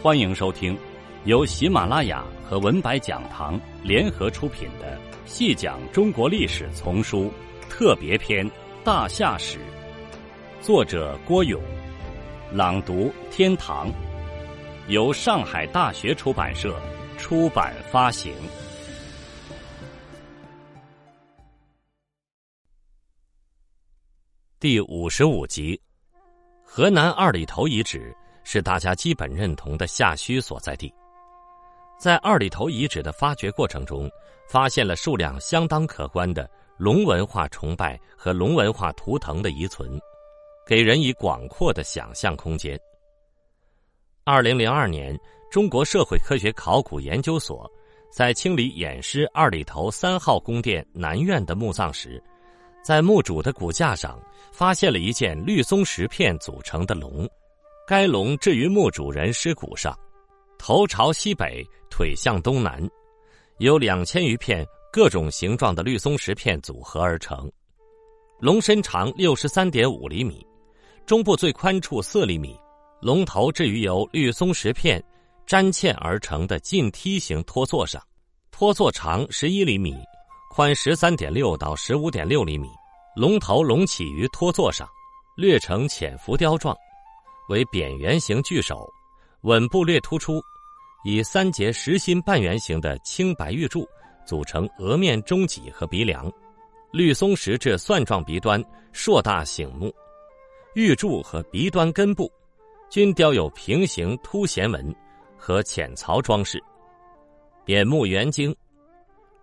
欢迎收听由喜马拉雅和文白讲堂联合出品的《细讲中国历史丛书特别篇·大夏史》，作者郭勇，朗读天堂，由上海大学出版社出版发行。第五十五集，河南二里头遗址。是大家基本认同的夏墟所在地，在二里头遗址的发掘过程中，发现了数量相当可观的龙文化崇拜和龙文化图腾的遗存，给人以广阔的想象空间。二零零二年，中国社会科学考古研究所在清理偃师二里头三号宫殿南院的墓葬时，在墓主的骨架上发现了一件绿松石片组成的龙。该龙置于墓主人尸骨上，头朝西北，腿向东南，由两千余片各种形状的绿松石片组合而成。龙身长六十三点五厘米，中部最宽处四厘米。龙头置于由绿松石片粘嵌而成的近梯形托座上，托座长十一厘米，宽十三点六到十五点六厘米。龙头隆起于托座上，略呈浅浮雕状。为扁圆形巨首，吻部略突出，以三节实心半圆形的青白玉柱组成额面中脊和鼻梁，绿松石质蒜状鼻端硕大醒目，玉柱和鼻端根部均雕有平行凸弦纹和浅槽装饰，扁目圆睛，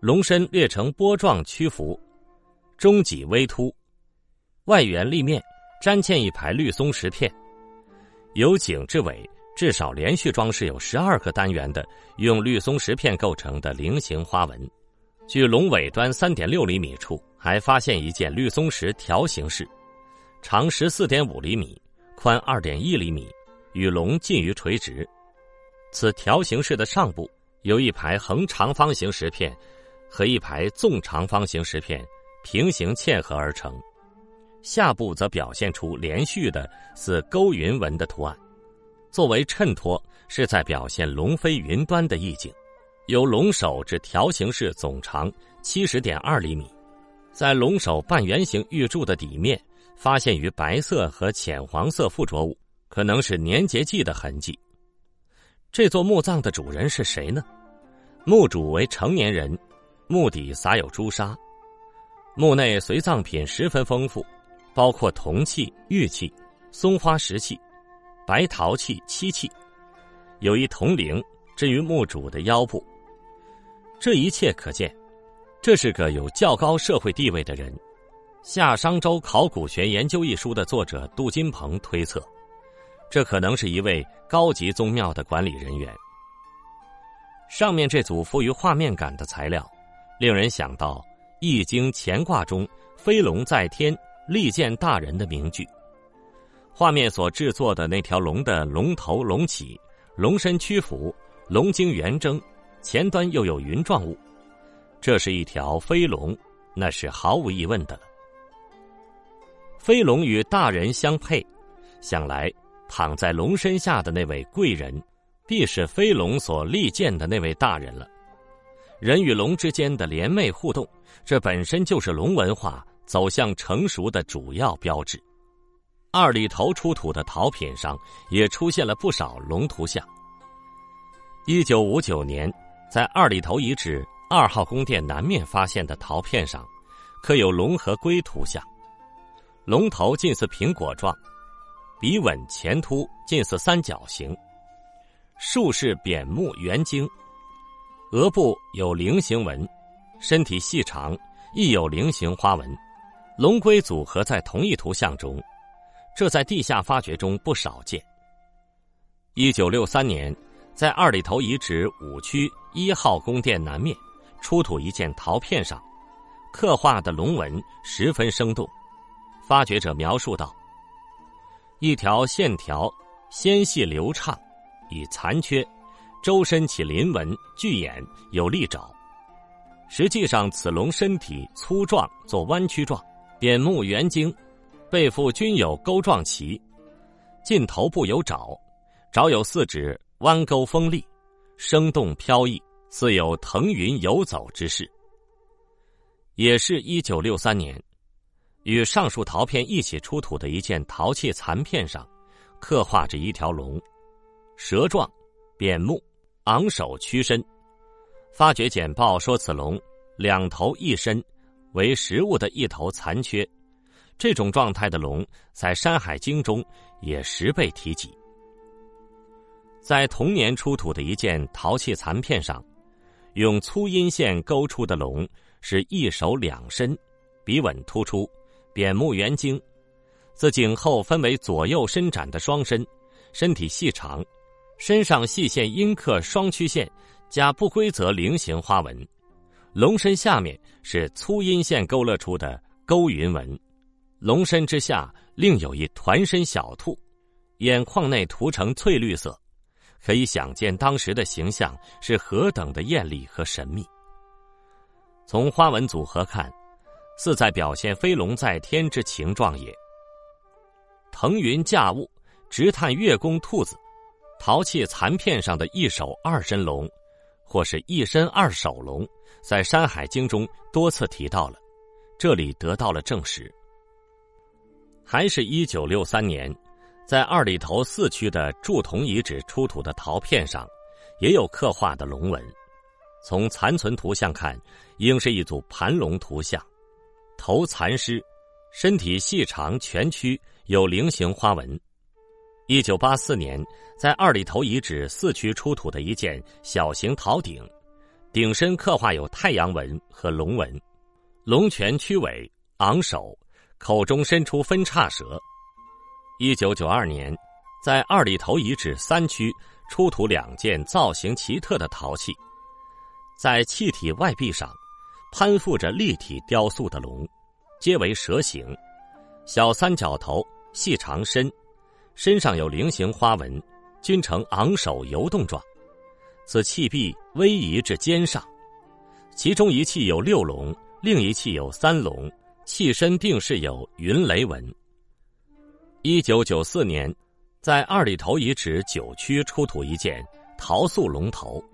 龙身略呈波状曲幅，中脊微凸，外圆立面粘嵌一排绿松石片。由颈至尾，至少连续装饰有十二个单元的用绿松石片构成的菱形花纹。距龙尾端三点六厘米处，还发现一件绿松石条形式，长十四点五厘米，宽二点一厘米，与龙近于垂直。此条形式的上部由一排横长方形石片和一排纵长方形石片平行嵌合而成。下部则表现出连续的似勾云纹的图案，作为衬托，是在表现龙飞云端的意境。由龙首至条形式总长七十点二厘米，在龙首半圆形玉柱的底面发现于白色和浅黄色附着物，可能是粘结剂的痕迹。这座墓葬的主人是谁呢？墓主为成年人，墓底撒有朱砂，墓内随葬品十分丰富。包括铜器、玉器、松花石器、白陶器、漆器，有一铜铃置于墓主的腰部。这一切可见，这是个有较高社会地位的人。《夏商周考古学研究》一书的作者杜金鹏推测，这可能是一位高级宗庙的管理人员。上面这组富于画面感的材料，令人想到《易经》乾卦中“飞龙在天”。利见大人的名句，画面所制作的那条龙的龙头隆起，龙身屈伏，龙睛圆睁，前端又有云状物，这是一条飞龙，那是毫无疑问的了。飞龙与大人相配，想来躺在龙身下的那位贵人，必是飞龙所力荐的那位大人了。人与龙之间的联袂互动，这本身就是龙文化。走向成熟的主要标志，二里头出土的陶品上也出现了不少龙图像。一九五九年，在二里头遗址二号宫殿南面发现的陶片上，刻有龙和龟图像，龙头近似苹果状，鼻吻前凸，近似三角形，竖式扁目圆睛，额部有菱形纹，身体细长，亦有菱形花纹。龙龟组合在同一图像中，这在地下发掘中不少见。一九六三年，在二里头遗址五区一号宫殿南面出土一件陶片上，刻画的龙纹十分生动。发掘者描述道：“一条线条纤细流畅，已残缺，周身起鳞纹，巨眼，有利爪。实际上，此龙身体粗壮，做弯曲状。”扁目圆睛，背腹均有钩状鳍，近头部有爪，爪有四指，弯钩锋利，生动飘逸，似有腾云游走之势。也是一九六三年，与上述陶片一起出土的一件陶器残片上，刻画着一条龙，蛇状，扁目，昂首屈身。发掘简报说，此龙两头一身，为实物的一头残缺。这种状态的龙，在《山海经》中也时被提及。在同年出土的一件陶器残片上，用粗阴线勾出的龙。是一手两身，鼻吻突出，扁目圆睛，自颈后分为左右伸展的双身，身体细长，身上细线阴刻双曲线加不规则菱形花纹，龙身下面是粗阴线勾勒出的勾云纹，龙身之下另有一团身小兔，眼眶内涂成翠绿色，可以想见当时的形象是何等的艳丽和神秘。从花纹组合看，似在表现飞龙在天之情状也。腾云驾雾，直探月宫兔子，陶器残片上的一手二身龙，或是一身二手龙，在《山海经》中多次提到了，这里得到了证实。还是一九六三年，在二里头四区的铸铜遗址出土的陶片上，也有刻画的龙纹。从残存图像看，应是一组盘龙图像，头残尸，身体细长蜷曲，有菱形花纹。一九八四年，在二里头遗址四区出土的一件小型陶鼎，鼎身刻画有太阳纹和龙纹，龙泉曲尾，昂首，口中伸出分叉舌。一九九二年，在二里头遗址三区出土两件造型奇特的陶器。在器体外壁上，攀附着立体雕塑的龙，皆为蛇形，小三角头，细长身，身上有菱形花纹，均呈昂首游动状。此器壁逶移至肩上，其中一器有六龙，另一器有三龙，器身定饰有云雷纹。一九九四年，在二里头遗址九区出土一件陶塑龙头。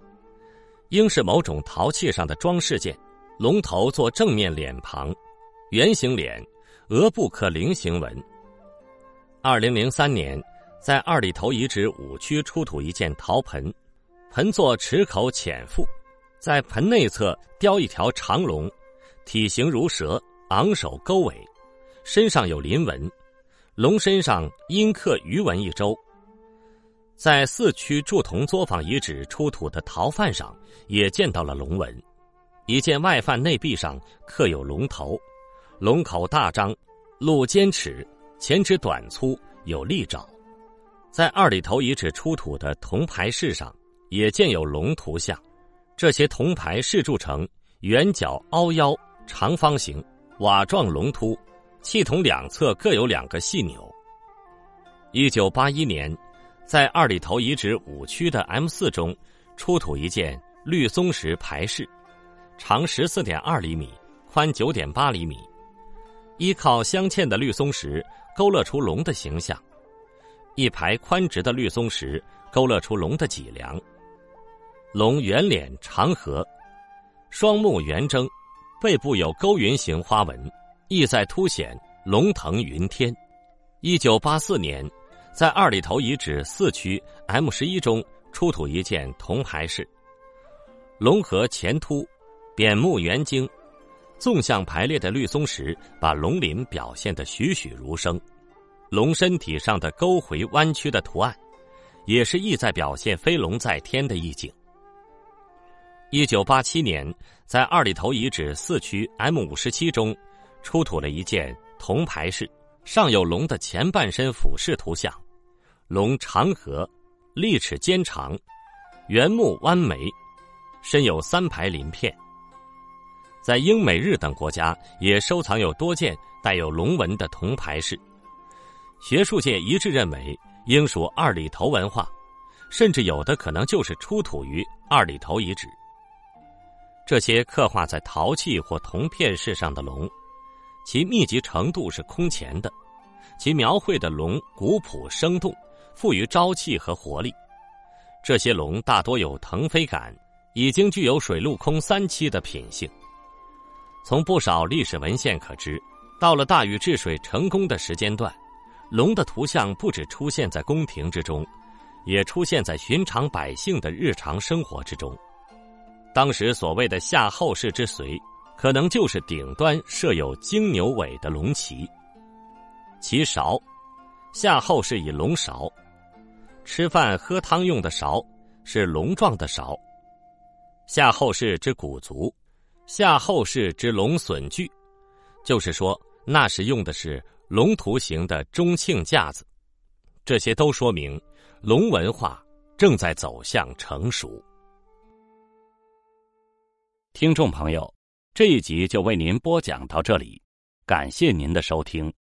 应是某种陶器上的装饰件，龙头做正面脸庞，圆形脸，额部刻菱形纹。二零零三年，在二里头遗址五区出土一件陶盆，盆座池口浅腹，在盆内侧雕一条长龙，体型如蛇，昂首勾尾，身上有鳞纹，龙身上阴刻鱼纹一周。在四区铸铜作坊遗址出土的陶范上，也见到了龙纹。一件外范内壁上刻有龙头，龙口大张，露尖齿，前肢短粗，有利爪。在二里头遗址出土的铜牌饰上，也见有龙图像。这些铜牌饰铸成圆角凹腰、长方形、瓦状龙突，器筒两侧各有两个细钮。一九八一年。在二里头遗址五区的 M 四中，出土一件绿松石牌饰，长十四点二厘米，宽九点八厘米，依靠镶嵌的绿松石勾勒出龙的形象，一排宽直的绿松石勾勒出龙的脊梁。龙圆脸长颌，双目圆睁，背部有勾云形花纹，意在凸显龙腾云天。一九八四年。在二里头遗址四区 M 十一中出土一件铜牌饰，龙颌前凸，扁目圆睛，纵向排列的绿松石把龙鳞表现得栩栩如生，龙身体上的勾回弯曲的图案，也是意在表现飞龙在天的意境。一九八七年，在二里头遗址四区 M 五十七中，出土了一件铜牌饰，上有龙的前半身俯视图像。龙长颌，利齿尖长，圆目弯眉，身有三排鳞片。在英美日等国家也收藏有多件带有龙纹的铜牌饰，学术界一致认为应属二里头文化，甚至有的可能就是出土于二里头遗址。这些刻画在陶器或铜片饰上的龙，其密集程度是空前的，其描绘的龙古朴生动。富于朝气和活力，这些龙大多有腾飞感，已经具有水陆空三栖的品性。从不少历史文献可知，到了大禹治水成功的时间段，龙的图像不止出现在宫廷之中，也出现在寻常百姓的日常生活之中。当时所谓的夏后氏之随，可能就是顶端设有金牛尾的龙旗。其勺，夏后氏以龙勺。吃饭喝汤用的勺是龙状的勺。夏后氏之古族，夏后氏之龙笋具，就是说那时用的是龙图形的中庆架子。这些都说明龙文化正在走向成熟。听众朋友，这一集就为您播讲到这里，感谢您的收听。